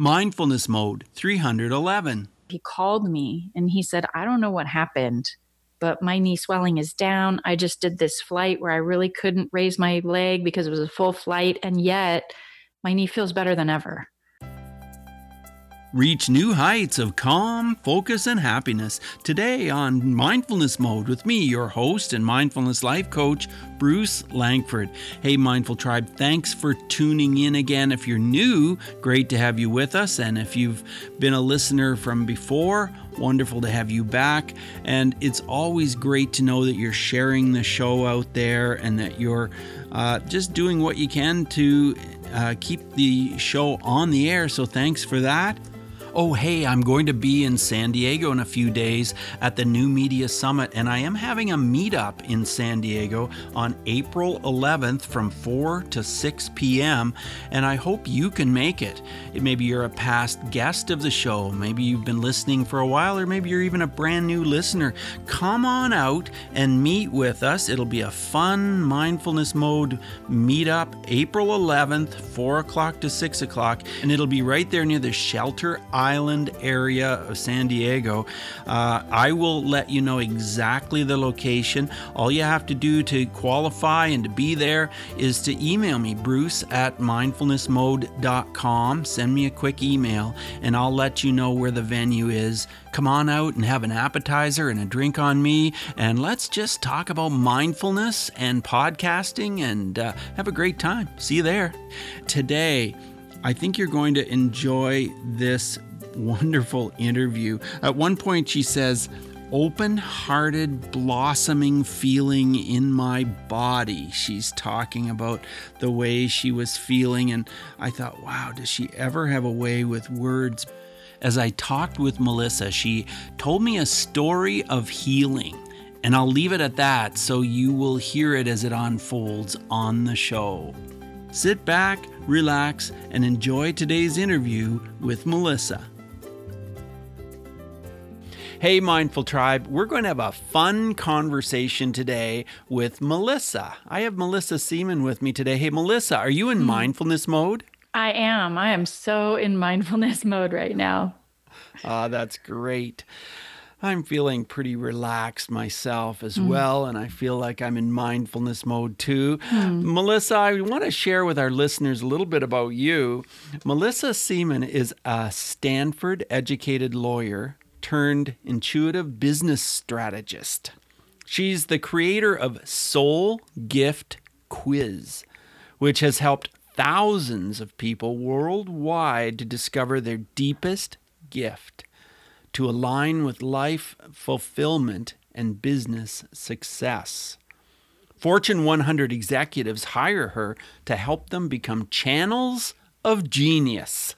Mindfulness Mode 311. He called me and he said, I don't know what happened, but my knee swelling is down. I just did this flight where I really couldn't raise my leg because it was a full flight. And yet my knee feels better than ever. Reach new heights of calm, focus, and happiness today on Mindfulness Mode with me, your host and mindfulness life coach, Bruce Langford. Hey, Mindful Tribe, thanks for tuning in again. If you're new, great to have you with us. And if you've been a listener from before, wonderful to have you back. And it's always great to know that you're sharing the show out there and that you're uh, just doing what you can to uh, keep the show on the air. So thanks for that. Oh, hey, I'm going to be in San Diego in a few days at the New Media Summit, and I am having a meetup in San Diego on April 11th from 4 to 6 p.m., and I hope you can make it. Maybe you're a past guest of the show, maybe you've been listening for a while, or maybe you're even a brand new listener. Come on out and meet with us. It'll be a fun mindfulness mode meetup April 11th, 4 o'clock to 6 o'clock, and it'll be right there near the Shelter Island area of San Diego. Uh, I will let you know exactly the location. All you have to do to qualify and to be there is to email me, bruce at mindfulnessmode.com. Send me a quick email and I'll let you know where the venue is. Come on out and have an appetizer and a drink on me, and let's just talk about mindfulness and podcasting and uh, have a great time. See you there. Today, I think you're going to enjoy this wonderful interview. At one point, she says, Open hearted, blossoming feeling in my body. She's talking about the way she was feeling, and I thought, wow, does she ever have a way with words? As I talked with Melissa, she told me a story of healing. And I'll leave it at that so you will hear it as it unfolds on the show. Sit back, relax, and enjoy today's interview with Melissa. Hey, Mindful Tribe, we're going to have a fun conversation today with Melissa. I have Melissa Seaman with me today. Hey, Melissa, are you in mm. mindfulness mode? I am. I am so in mindfulness mode right now. Ah, uh, that's great. I'm feeling pretty relaxed myself as mm. well, and I feel like I'm in mindfulness mode too. Mm. Melissa, I want to share with our listeners a little bit about you. Melissa Seaman is a Stanford educated lawyer turned intuitive business strategist. She's the creator of Soul Gift Quiz, which has helped thousands of people worldwide to discover their deepest gift to align with life fulfillment and business success. Fortune 100 executives hire her to help them become channels of genius.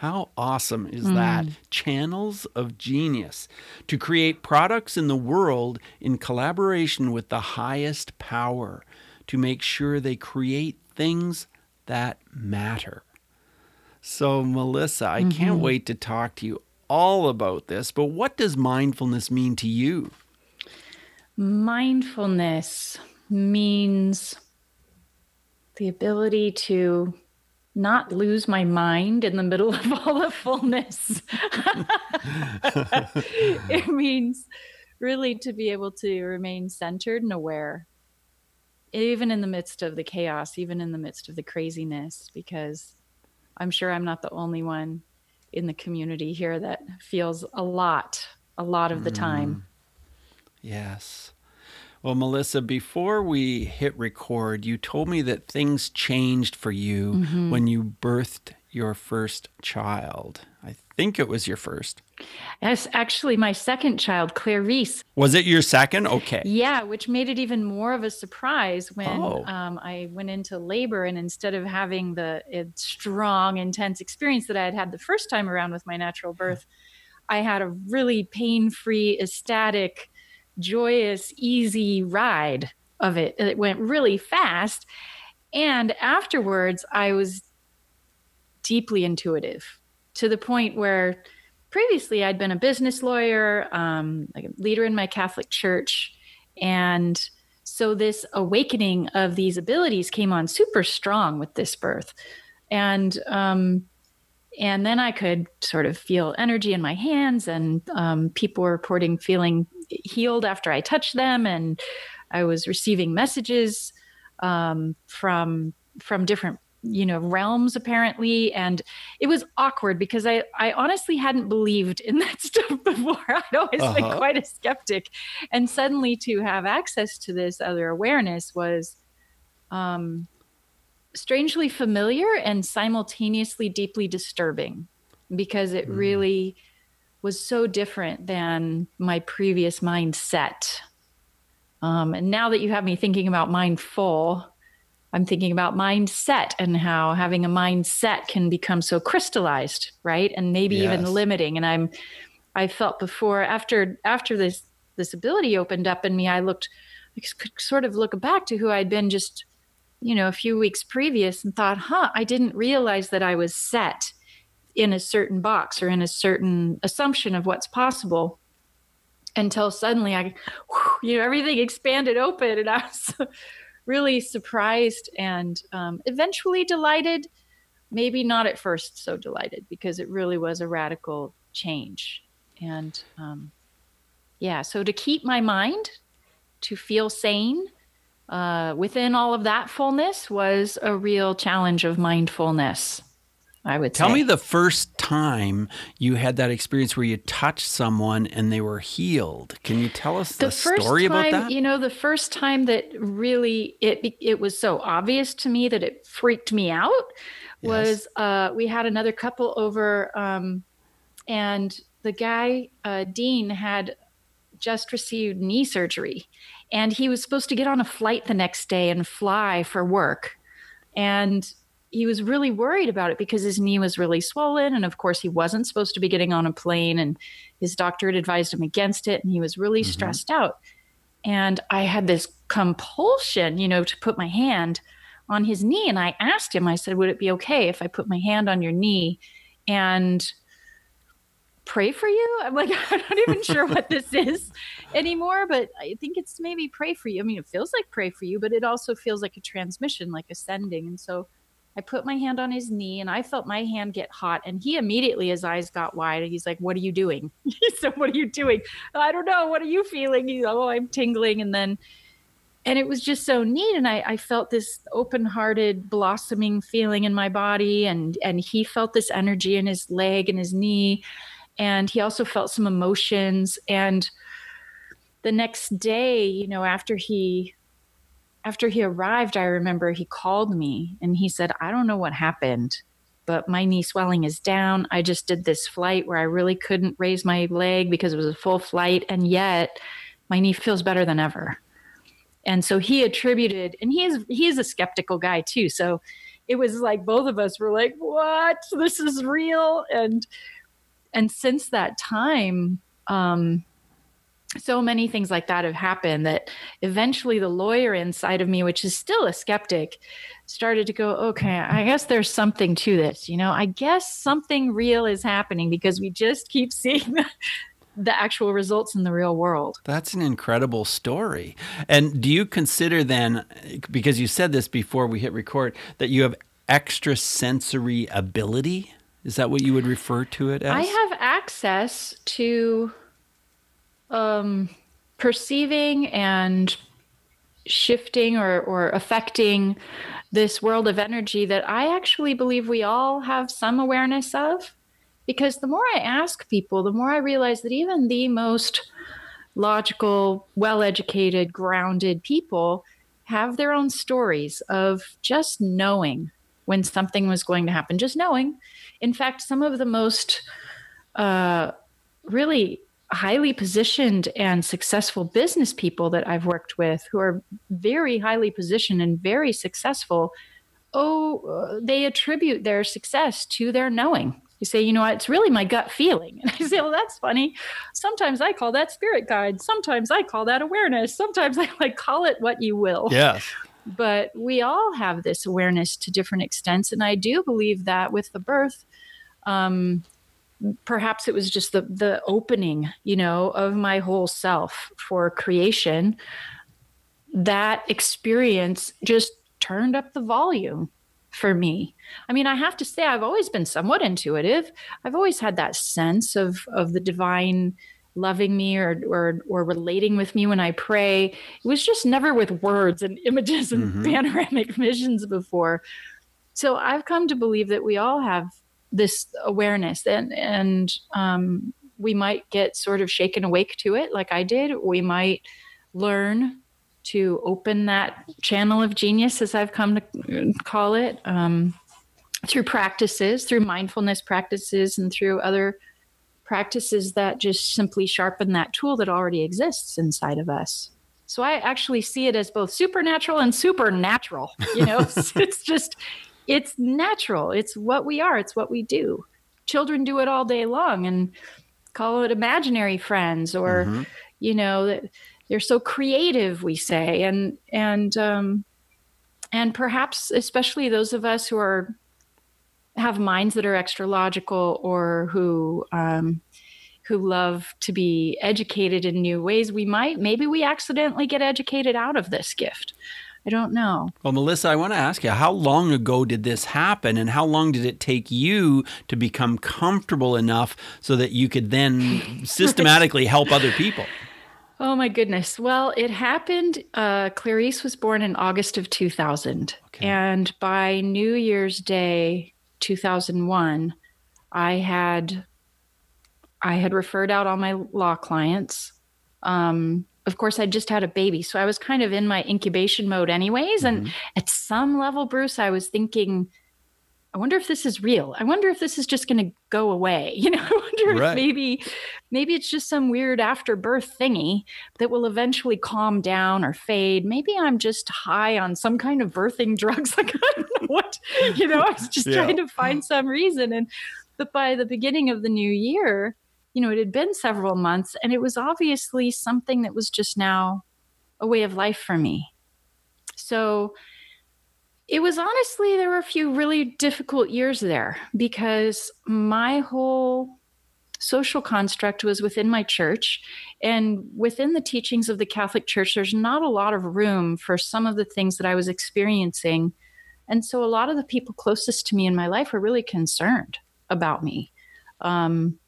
How awesome is mm. that? Channels of genius to create products in the world in collaboration with the highest power to make sure they create things that matter. So, Melissa, I mm-hmm. can't wait to talk to you all about this, but what does mindfulness mean to you? Mindfulness means the ability to not lose my mind in the middle of all the fullness. it means really to be able to remain centered and aware, even in the midst of the chaos, even in the midst of the craziness, because I'm sure I'm not the only one in the community here that feels a lot, a lot of the time. Mm. Yes. Well, Melissa, before we hit record, you told me that things changed for you mm-hmm. when you birthed your first child. I think it was your first. Yes, actually, my second child, Clarice. Was it your second? Okay. Yeah, which made it even more of a surprise when oh. um, I went into labor. And instead of having the uh, strong, intense experience that I had had the first time around with my natural birth, I had a really pain free, ecstatic, joyous, easy ride of it. It went really fast. And afterwards, I was deeply intuitive to the point where previously I'd been a business lawyer, um, like a leader in my Catholic church. And so this awakening of these abilities came on super strong with this birth. And, um, and then I could sort of feel energy in my hands, and um, people were reporting feeling healed after I touched them, and I was receiving messages um, from from different you know realms apparently and it was awkward because i i honestly hadn't believed in that stuff before i'd always uh-huh. been quite a skeptic and suddenly to have access to this other awareness was um strangely familiar and simultaneously deeply disturbing because it mm. really was so different than my previous mindset um, and now that you have me thinking about mindful I'm thinking about mindset and how having a mindset can become so crystallized, right? And maybe yes. even limiting. And I'm I felt before after after this this ability opened up in me, I looked I could sort of look back to who I'd been just, you know, a few weeks previous and thought, huh, I didn't realize that I was set in a certain box or in a certain assumption of what's possible until suddenly I, you know, everything expanded open and I was really surprised and um, eventually delighted. Maybe not at first so delighted because it really was a radical change. And um, yeah, so to keep my mind, to feel sane uh, within all of that fullness was a real challenge of mindfulness. I would tell say. me the first time you had that experience where you touched someone and they were healed. Can you tell us the, the story time, about that? You know, the first time that really it it was so obvious to me that it freaked me out was yes. uh, we had another couple over, um, and the guy uh, Dean had just received knee surgery, and he was supposed to get on a flight the next day and fly for work, and he was really worried about it because his knee was really swollen and of course he wasn't supposed to be getting on a plane and his doctor had advised him against it and he was really mm-hmm. stressed out. And i had this compulsion you know to put my hand on his knee and i asked him i said would it be okay if i put my hand on your knee and pray for you? I'm like i'm not even sure what this is anymore but i think it's maybe pray for you. I mean it feels like pray for you but it also feels like a transmission like ascending. And so I put my hand on his knee and I felt my hand get hot. And he immediately, his eyes got wide. And he's like, What are you doing? he said, What are you doing? I don't know. What are you feeling? He's like, Oh, I'm tingling. And then, and it was just so neat. And I, I felt this open hearted, blossoming feeling in my body. And, and he felt this energy in his leg and his knee. And he also felt some emotions. And the next day, you know, after he after he arrived, I remember he called me and he said, I don't know what happened, but my knee swelling is down. I just did this flight where I really couldn't raise my leg because it was a full flight. And yet my knee feels better than ever. And so he attributed, and he is he is a skeptical guy too. So it was like both of us were like, "What? This is real!" And and since that time, um, so many things like that have happened that eventually the lawyer inside of me which is still a skeptic started to go okay i guess there's something to this you know? I guess something real is happening because we just keep seeing the actual results in the real world. That's an incredible story. And do you consider then because you said this before we hit record that you have extra sensory ability? Is that what you would refer to it as? I have access to um, perceiving and shifting or, or affecting this world of energy that I actually believe we all have some awareness of. Because the more I ask people, the more I realize that even the most logical, well educated, grounded people have their own stories of just knowing when something was going to happen, just knowing. In fact, some of the most uh, really highly positioned and successful business people that I've worked with who are very highly positioned and very successful, oh, they attribute their success to their knowing. You say, you know, what, it's really my gut feeling. And I say, well, that's funny. Sometimes I call that spirit guide. Sometimes I call that awareness. Sometimes I like call it what you will. Yes. But we all have this awareness to different extents. And I do believe that with the birth, um, perhaps it was just the the opening you know of my whole self for creation that experience just turned up the volume for me. I mean, I have to say I've always been somewhat intuitive. I've always had that sense of of the divine loving me or or or relating with me when I pray. It was just never with words and images and mm-hmm. panoramic visions before. So I've come to believe that we all have this awareness and and um, we might get sort of shaken awake to it like I did. We might learn to open that channel of genius, as I've come to call it, um, through practices, through mindfulness practices, and through other practices that just simply sharpen that tool that already exists inside of us. So I actually see it as both supernatural and supernatural. You know, it's, it's just, it's natural. It's what we are. It's what we do. Children do it all day long and call it imaginary friends or, mm-hmm. you know, they're so creative we say and and um and perhaps especially those of us who are have minds that are extra logical or who um who love to be educated in new ways we might maybe we accidentally get educated out of this gift I don't know. Well, Melissa, I want to ask you how long ago did this happen and how long did it take you to become comfortable enough so that you could then systematically help other people? Oh my goodness. Well, it happened. Uh, Clarice was born in August of 2000. Okay. And by New Year's Day 2001, I had I had referred out all my law clients. Um, of course, I just had a baby, so I was kind of in my incubation mode, anyways. Mm-hmm. And at some level, Bruce, I was thinking, I wonder if this is real. I wonder if this is just going to go away. You know, I wonder right. if maybe maybe it's just some weird after birth thingy that will eventually calm down or fade. Maybe I'm just high on some kind of birthing drugs. Like I don't know what, you know, I was just yeah. trying to find some reason. And but by the beginning of the new year, you know, it had been several months and it was obviously something that was just now a way of life for me. So it was honestly, there were a few really difficult years there because my whole social construct was within my church. And within the teachings of the Catholic Church, there's not a lot of room for some of the things that I was experiencing. And so a lot of the people closest to me in my life were really concerned about me. Um,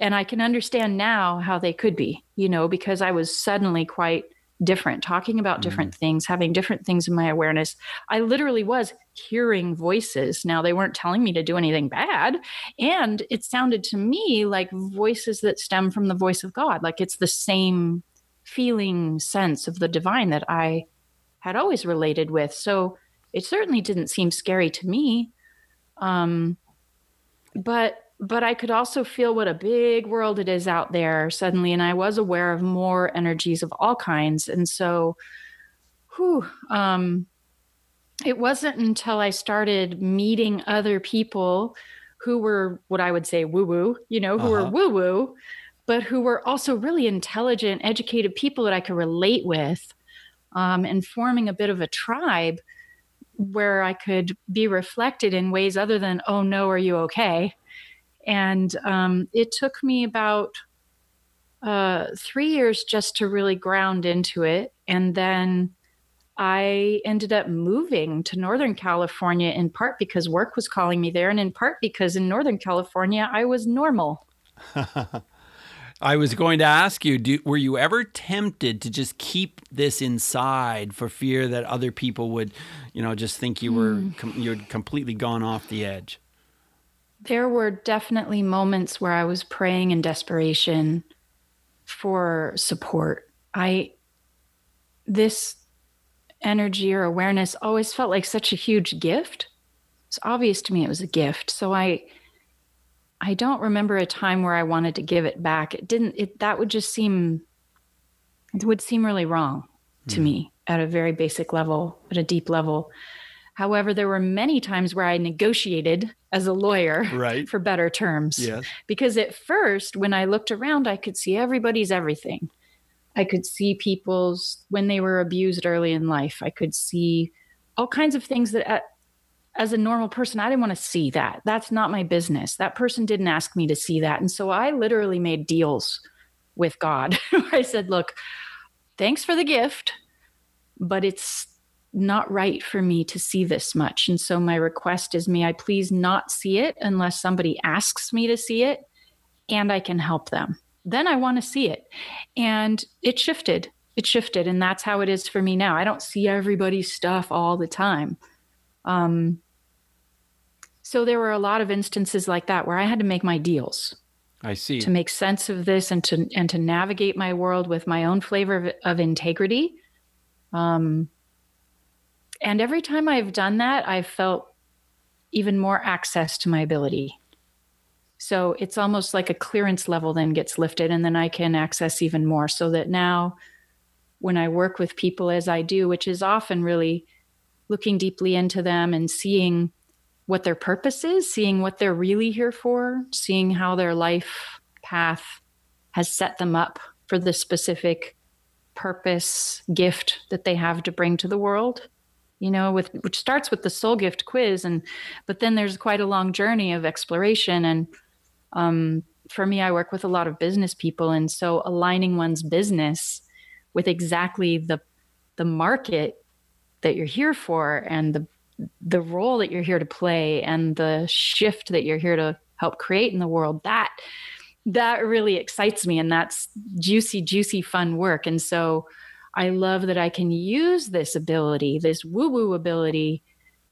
and I can understand now how they could be, you know, because I was suddenly quite different, talking about different mm. things, having different things in my awareness. I literally was hearing voices. Now, they weren't telling me to do anything bad. And it sounded to me like voices that stem from the voice of God. Like it's the same feeling sense of the divine that I had always related with. So it certainly didn't seem scary to me. Um, but but I could also feel what a big world it is out there suddenly. And I was aware of more energies of all kinds. And so, whew, um, it wasn't until I started meeting other people who were what I would say woo woo, you know, who uh-huh. were woo woo, but who were also really intelligent, educated people that I could relate with, um, and forming a bit of a tribe where I could be reflected in ways other than, oh no, are you okay? And um, it took me about uh, three years just to really ground into it. And then I ended up moving to Northern California in part because work was calling me there, and in part because in Northern California, I was normal. I was going to ask you, do, were you ever tempted to just keep this inside for fear that other people would, you know, just think you were mm. com- you'd completely gone off the edge? There were definitely moments where I was praying in desperation for support. I, this energy or awareness always felt like such a huge gift. It's obvious to me it was a gift. So I, I don't remember a time where I wanted to give it back. It didn't, it, that would just seem, it would seem really wrong to mm. me at a very basic level, at a deep level. However, there were many times where I negotiated as a lawyer right. for better terms. Yes. Because at first, when I looked around, I could see everybody's everything. I could see people's when they were abused early in life. I could see all kinds of things that uh, as a normal person, I didn't want to see that. That's not my business. That person didn't ask me to see that. And so I literally made deals with God. I said, look, thanks for the gift, but it's not right for me to see this much. And so my request is may I please not see it unless somebody asks me to see it and I can help them. Then I want to see it. And it shifted. It shifted. And that's how it is for me now. I don't see everybody's stuff all the time. Um, so there were a lot of instances like that where I had to make my deals. I see. To make sense of this and to and to navigate my world with my own flavor of, of integrity. Um, and every time I've done that, I've felt even more access to my ability. So it's almost like a clearance level then gets lifted, and then I can access even more. So that now, when I work with people as I do, which is often really looking deeply into them and seeing what their purpose is, seeing what they're really here for, seeing how their life path has set them up for the specific purpose, gift that they have to bring to the world. You know, with which starts with the soul gift quiz, and but then there's quite a long journey of exploration. And um, for me, I work with a lot of business people, and so aligning one's business with exactly the the market that you're here for and the the role that you're here to play and the shift that you're here to help create in the world that that really excites me and that's juicy juicy fun work and so i love that i can use this ability this woo woo ability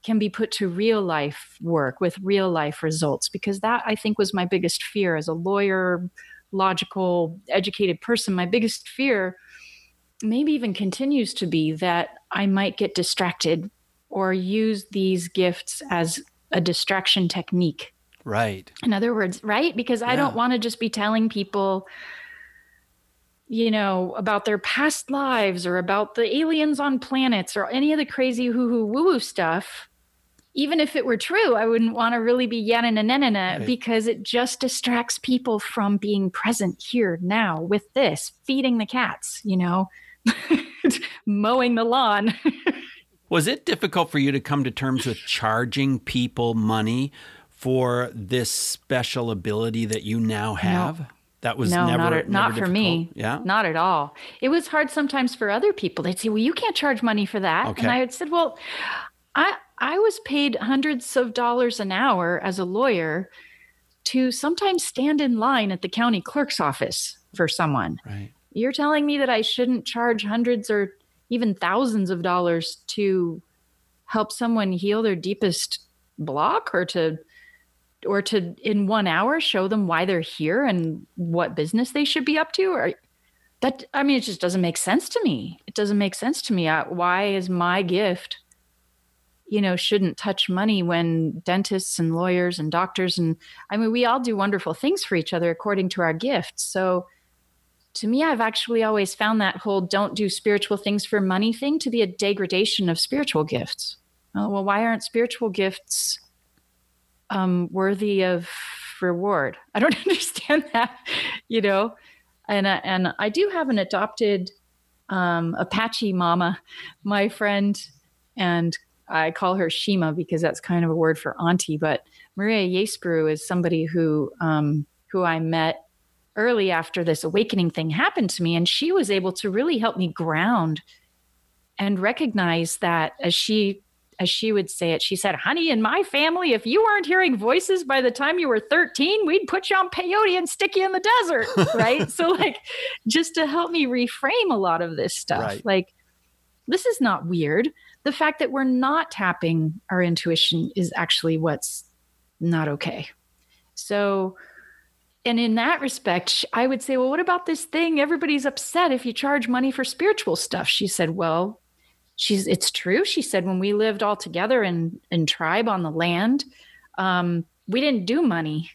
can be put to real life work with real life results because that i think was my biggest fear as a lawyer logical educated person my biggest fear maybe even continues to be that i might get distracted or use these gifts as a distraction technique. Right. In other words, right? Because I don't want to just be telling people, you know, about their past lives or about the aliens on planets or any of the crazy hoo hoo woo woo stuff. Even if it were true, I wouldn't want to really be yana na na na because it just distracts people from being present here now with this, feeding the cats, you know, mowing the lawn. Was it difficult for you to come to terms with charging people money for this special ability that you now have? No. That was no, never, not, never not for me. Yeah, not at all. It was hard sometimes for other people. They'd say, "Well, you can't charge money for that," okay. and I had said, "Well, I I was paid hundreds of dollars an hour as a lawyer to sometimes stand in line at the county clerk's office for someone. Right. You're telling me that I shouldn't charge hundreds or even thousands of dollars to help someone heal their deepest block or to or to in one hour show them why they're here and what business they should be up to? Or that i mean it just doesn't make sense to me. It doesn't make sense to me. I, why is my gift you know shouldn't touch money when dentists and lawyers and doctors and i mean we all do wonderful things for each other according to our gifts. So to me, I've actually always found that whole don't do spiritual things for money thing to be a degradation of spiritual gifts. Oh, well, why aren't spiritual gifts um, worthy of reward? I don't understand that, you know. And uh, and I do have an adopted um, Apache mama, my friend, and I call her Shima because that's kind of a word for auntie. But Maria Yraceburu is somebody who um, who I met early after this awakening thing happened to me. And she was able to really help me ground and recognize that as she as she would say it, she said, Honey, in my family, if you weren't hearing voices by the time you were 13, we'd put you on peyote and stick you in the desert. right. so, like, just to help me reframe a lot of this stuff, right. like, this is not weird. The fact that we're not tapping our intuition is actually what's not okay. So, and in that respect, I would say, well, what about this thing? Everybody's upset if you charge money for spiritual stuff. She said, well, she's it's true. She said, when we lived all together in in tribe on the land, um, we didn't do money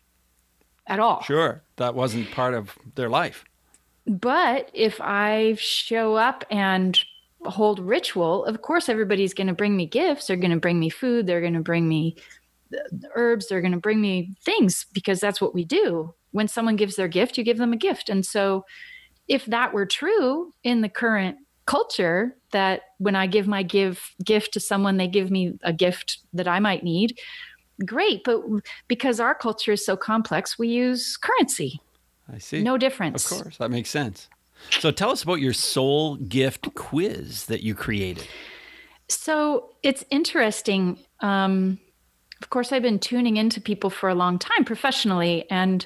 at all. Sure, that wasn't part of their life. But if I show up and hold ritual, of course, everybody's going to bring me gifts. They're going to bring me food. They're going to bring me herbs. They're going to bring me things because that's what we do when someone gives their gift, you give them a gift. And so, if that were true in the current culture, that when I give my give gift to someone, they give me a gift that I might need, great. But because our culture is so complex, we use currency. I see. No difference. Of course, that makes sense. So tell us about your soul gift quiz that you created. So it's interesting. Um, of course, I've been tuning into people for a long time professionally, and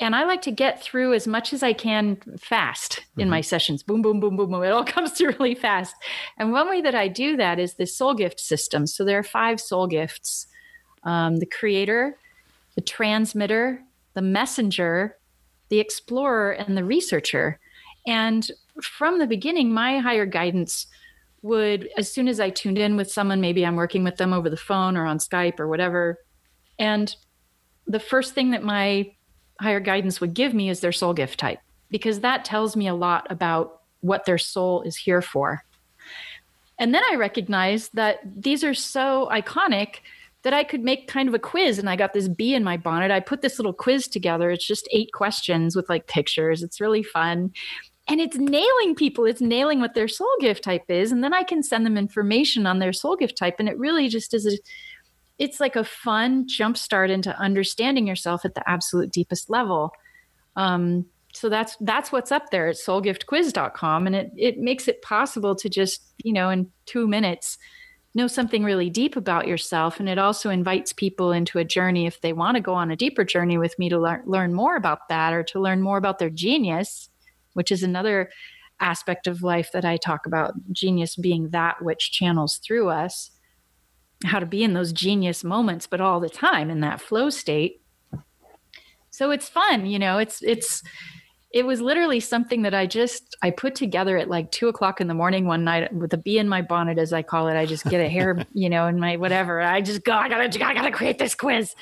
and I like to get through as much as I can fast in mm-hmm. my sessions. Boom, boom, boom, boom, boom. It all comes through really fast. And one way that I do that is the soul gift system. So there are five soul gifts um, the creator, the transmitter, the messenger, the explorer, and the researcher. And from the beginning, my higher guidance would, as soon as I tuned in with someone, maybe I'm working with them over the phone or on Skype or whatever. And the first thing that my higher guidance would give me is their soul gift type, because that tells me a lot about what their soul is here for. And then I recognized that these are so iconic that I could make kind of a quiz. And I got this bee in my bonnet. I put this little quiz together. It's just eight questions with like pictures. It's really fun. And it's nailing people. It's nailing what their soul gift type is. And then I can send them information on their soul gift type. And it really just is a, it's like a fun jump start into understanding yourself at the absolute deepest level. Um, so that's that's what's up there at soulgiftquiz.com and it it makes it possible to just you know in two minutes know something really deep about yourself. And it also invites people into a journey if they want to go on a deeper journey with me to learn learn more about that or to learn more about their genius which is another aspect of life that I talk about genius being that which channels through us how to be in those genius moments but all the time in that flow state so it's fun you know it's it's it was literally something that I just I put together at like two o'clock in the morning one night with a bee in my bonnet, as I call it. I just get a hair, you know, in my whatever. I just go, I gotta, I gotta create this quiz,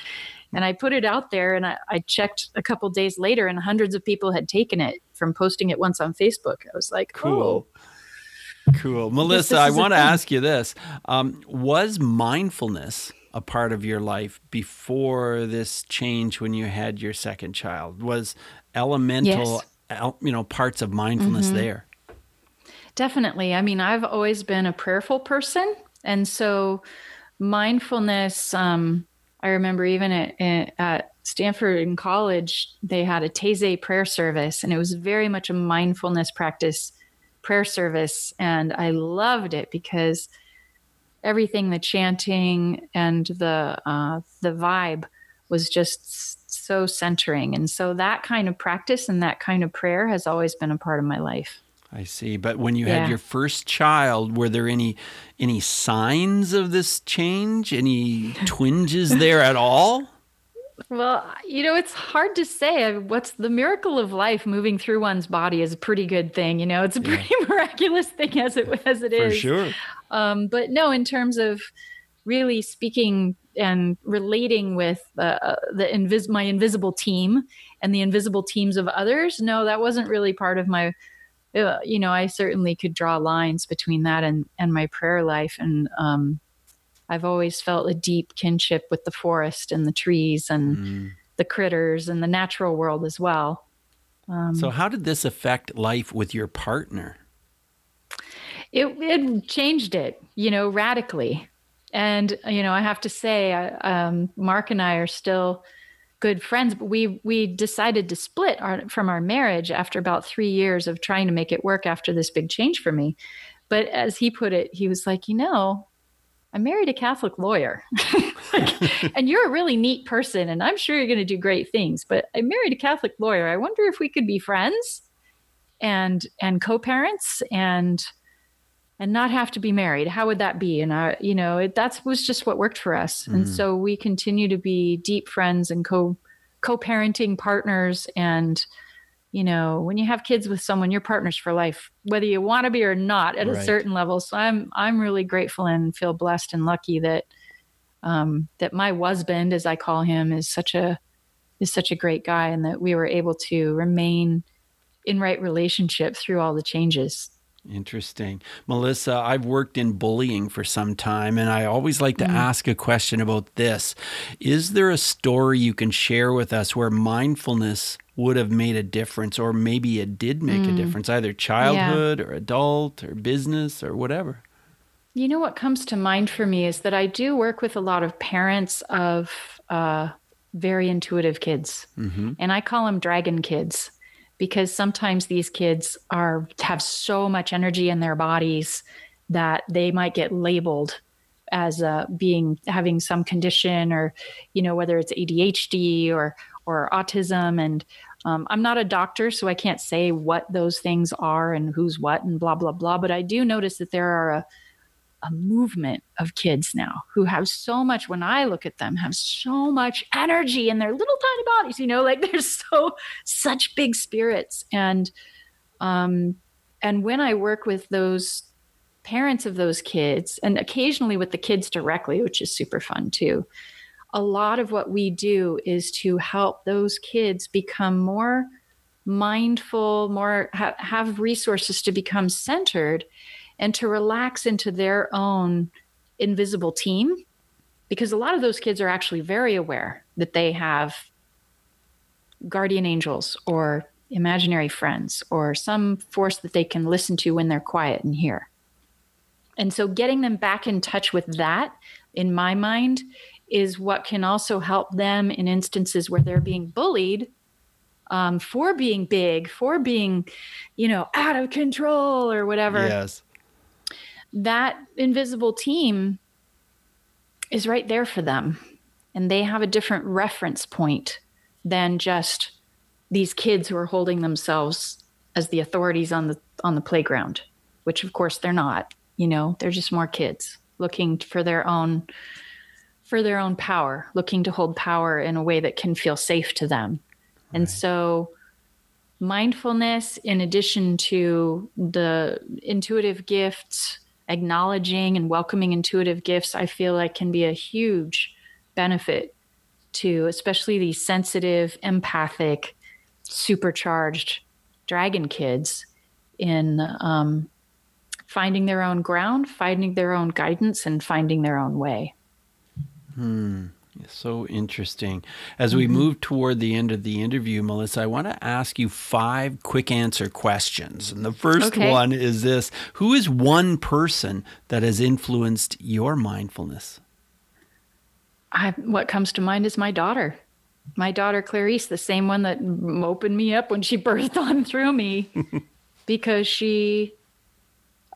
and I put it out there. And I, I checked a couple days later, and hundreds of people had taken it from posting it once on Facebook. I was like, cool. Oh, Cool. Melissa, I want to ask you this. Um, was mindfulness a part of your life before this change when you had your second child? Was elemental, yes. you know, parts of mindfulness mm-hmm. there. Definitely. I mean, I've always been a prayerful person. And so mindfulness, um, I remember even at, at Stanford in college, they had a Taizé prayer service, and it was very much a mindfulness practice prayer service. And I loved it because everything, the chanting and the uh, the vibe was just so centering. And so that kind of practice and that kind of prayer has always been a part of my life. I see. But when you yeah. had your first child, were there any any signs of this change? Any twinges there at all? Well, you know, it's hard to say. What's the miracle of life moving through one's body is a pretty good thing. You know, it's a pretty yeah. miraculous thing as it as it is. For sure. Um, but no, in terms of really speaking and relating with uh, the invis- my invisible team and the invisible teams of others no that wasn't really part of my uh, you know i certainly could draw lines between that and and my prayer life and um, i've always felt a deep kinship with the forest and the trees and mm. the critters and the natural world as well um, so how did this affect life with your partner it, it changed it you know radically and you know, I have to say, um, Mark and I are still good friends, but we we decided to split our, from our marriage after about three years of trying to make it work after this big change for me. But as he put it, he was like, you know, I married a Catholic lawyer, and you're a really neat person, and I'm sure you're going to do great things. But I married a Catholic lawyer. I wonder if we could be friends and and co-parents and and not have to be married how would that be and i you know it, that was just what worked for us mm. and so we continue to be deep friends and co co-parenting partners and you know when you have kids with someone you're partners for life whether you want to be or not at right. a certain level so i'm i'm really grateful and feel blessed and lucky that um that my husband as i call him is such a is such a great guy and that we were able to remain in right relationship through all the changes Interesting. Melissa, I've worked in bullying for some time, and I always like to mm. ask a question about this. Is there a story you can share with us where mindfulness would have made a difference, or maybe it did make mm. a difference, either childhood yeah. or adult or business or whatever? You know, what comes to mind for me is that I do work with a lot of parents of uh, very intuitive kids, mm-hmm. and I call them dragon kids because sometimes these kids are have so much energy in their bodies that they might get labeled as uh, being having some condition or you know whether it's adhd or or autism and um, i'm not a doctor so i can't say what those things are and who's what and blah blah blah but i do notice that there are a, a movement of kids now who have so much when i look at them have so much energy in their little tiny bodies you know like they're so such big spirits. And um and when i work with those parents of those kids and occasionally with the kids directly which is super fun too a lot of what we do is to help those kids become more mindful more ha- have resources to become centered and to relax into their own invisible team because a lot of those kids are actually very aware that they have guardian angels or imaginary friends or some force that they can listen to when they're quiet and hear. And so getting them back in touch with that, in my mind, is what can also help them in instances where they're being bullied um, for being big, for being, you know, out of control or whatever. Yes. That invisible team is right there for them. And they have a different reference point than just these kids who are holding themselves as the authorities on the on the playground, which of course they're not. You know, they're just more kids looking for their own for their own power, looking to hold power in a way that can feel safe to them. Right. And so mindfulness in addition to the intuitive gifts, acknowledging and welcoming intuitive gifts, I feel like can be a huge benefit to especially these sensitive, empathic, supercharged dragon kids in um, finding their own ground, finding their own guidance, and finding their own way. Hmm. So interesting. As we mm-hmm. move toward the end of the interview, Melissa, I want to ask you five quick answer questions. And the first okay. one is this Who is one person that has influenced your mindfulness? I, what comes to mind is my daughter my daughter Clarice, the same one that opened me up when she birthed on through me, because she,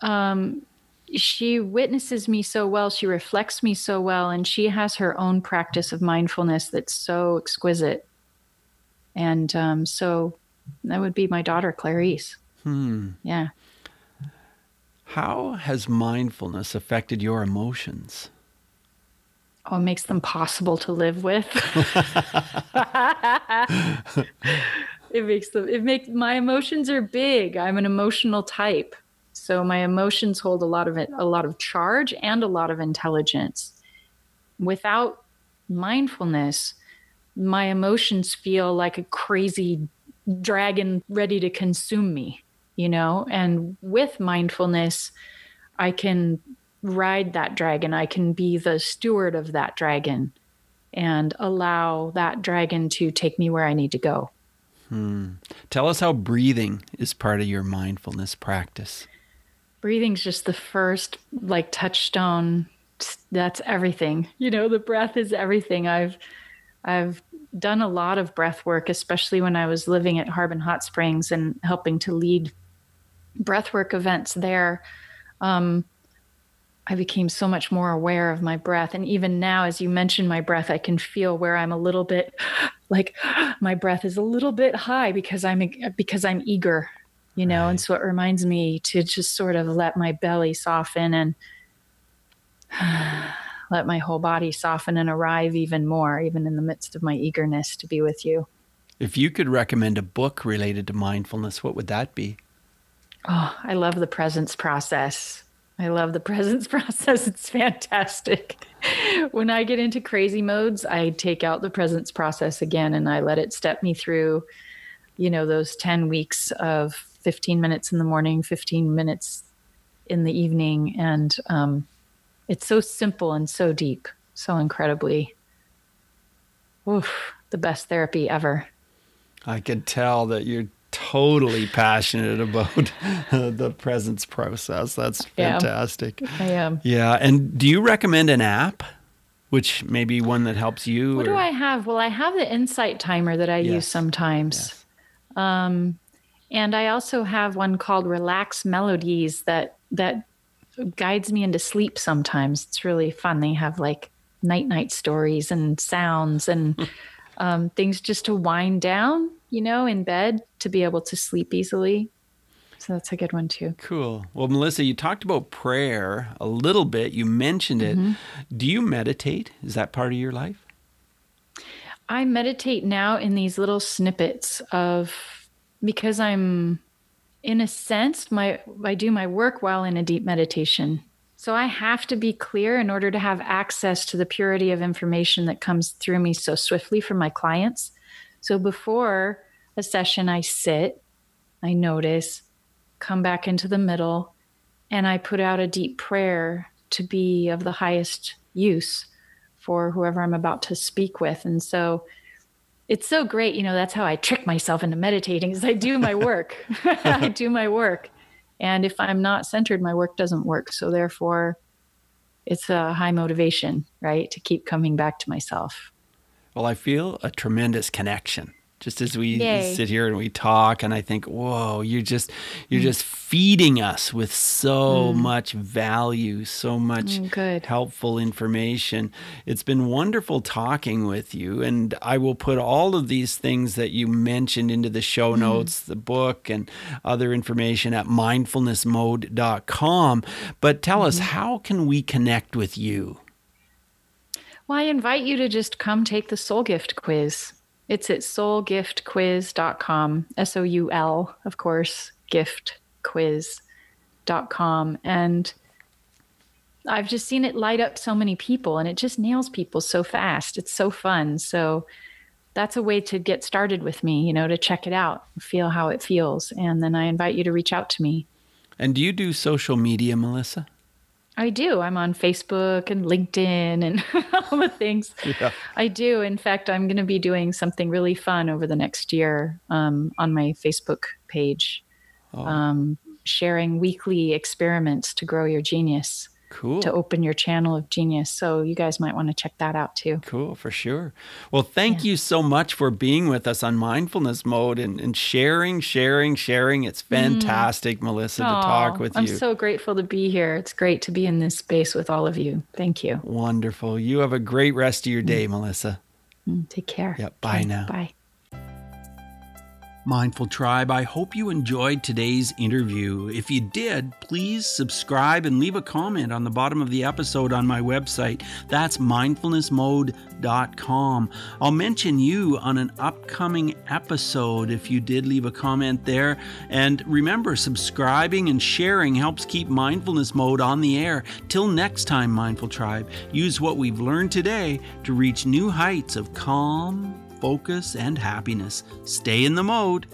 um, she witnesses me so well, she reflects me so well, and she has her own practice of mindfulness that's so exquisite. And um, so that would be my daughter Clarice. Hmm. Yeah. How has mindfulness affected your emotions? oh, it makes them possible to live with. it makes them, it makes my emotions are big. I'm an emotional type. So my emotions hold a lot of it, a lot of charge and a lot of intelligence. Without mindfulness, my emotions feel like a crazy dragon ready to consume me, you know? And with mindfulness, I can ride that dragon. I can be the steward of that dragon and allow that dragon to take me where I need to go. Hmm. Tell us how breathing is part of your mindfulness practice. Breathing's just the first like touchstone. That's everything. You know, the breath is everything. I've I've done a lot of breath work, especially when I was living at Harbin Hot Springs and helping to lead breath work events there. Um, I became so much more aware of my breath. And even now, as you mentioned my breath, I can feel where I'm a little bit like my breath is a little bit high because I'm because I'm eager, you know. Right. And so it reminds me to just sort of let my belly soften and let my whole body soften and arrive even more, even in the midst of my eagerness to be with you. If you could recommend a book related to mindfulness, what would that be? Oh, I love the presence process I love the presence process. It's fantastic. when I get into crazy modes, I take out the presence process again and I let it step me through, you know, those 10 weeks of 15 minutes in the morning, 15 minutes in the evening. And um, it's so simple and so deep, so incredibly, oof, the best therapy ever. I can tell that you're totally passionate about the presence process. That's fantastic. Yeah, I am. Yeah. And do you recommend an app? Which may be one that helps you. What or? do I have? Well, I have the insight timer that I yes. use sometimes. Yes. Um, and I also have one called Relax Melodies that that guides me into sleep sometimes. It's really fun. They have like night night stories and sounds and um, things just to wind down, you know, in bed to be able to sleep easily. So that's a good one too. Cool. Well, Melissa, you talked about prayer a little bit. You mentioned it. Mm-hmm. Do you meditate? Is that part of your life? I meditate now in these little snippets of because I'm in a sense my I do my work while in a deep meditation. So I have to be clear in order to have access to the purity of information that comes through me so swiftly from my clients. So before a session I sit, I notice, come back into the middle, and I put out a deep prayer to be of the highest use for whoever I'm about to speak with. And so it's so great. You know, that's how I trick myself into meditating is I do my work. I do my work. And if I'm not centered, my work doesn't work. So therefore it's a high motivation, right? To keep coming back to myself. Well, I feel a tremendous connection just as we Yay. sit here and we talk and i think whoa you're just you're mm. just feeding us with so mm. much value so much mm, helpful information it's been wonderful talking with you and i will put all of these things that you mentioned into the show mm-hmm. notes the book and other information at mindfulnessmode.com but tell mm-hmm. us how can we connect with you well, I invite you to just come take the Soul Gift quiz. It's at soulgiftquiz.com, S O U L, of course, giftquiz.com. And I've just seen it light up so many people and it just nails people so fast. It's so fun. So that's a way to get started with me, you know, to check it out, feel how it feels. And then I invite you to reach out to me. And do you do social media, Melissa? I do. I'm on Facebook and LinkedIn and all the things. Yeah. I do. In fact, I'm going to be doing something really fun over the next year um, on my Facebook page, oh. um, sharing weekly experiments to grow your genius. Cool. To open your channel of genius. So you guys might want to check that out too. Cool, for sure. Well, thank yeah. you so much for being with us on mindfulness mode and, and sharing, sharing, sharing. It's mm-hmm. fantastic, mm. Melissa, Aww, to talk with I'm you. I'm so grateful to be here. It's great to be in this space with all of you. Thank you. Wonderful. You have a great rest of your day, mm. Melissa. Mm, take care. Yep. Bye okay. now. Bye. Mindful Tribe, I hope you enjoyed today's interview. If you did, please subscribe and leave a comment on the bottom of the episode on my website. That's mindfulnessmode.com. I'll mention you on an upcoming episode if you did leave a comment there. And remember, subscribing and sharing helps keep Mindfulness Mode on the air. Till next time, Mindful Tribe, use what we've learned today to reach new heights of calm focus, and happiness. Stay in the mode.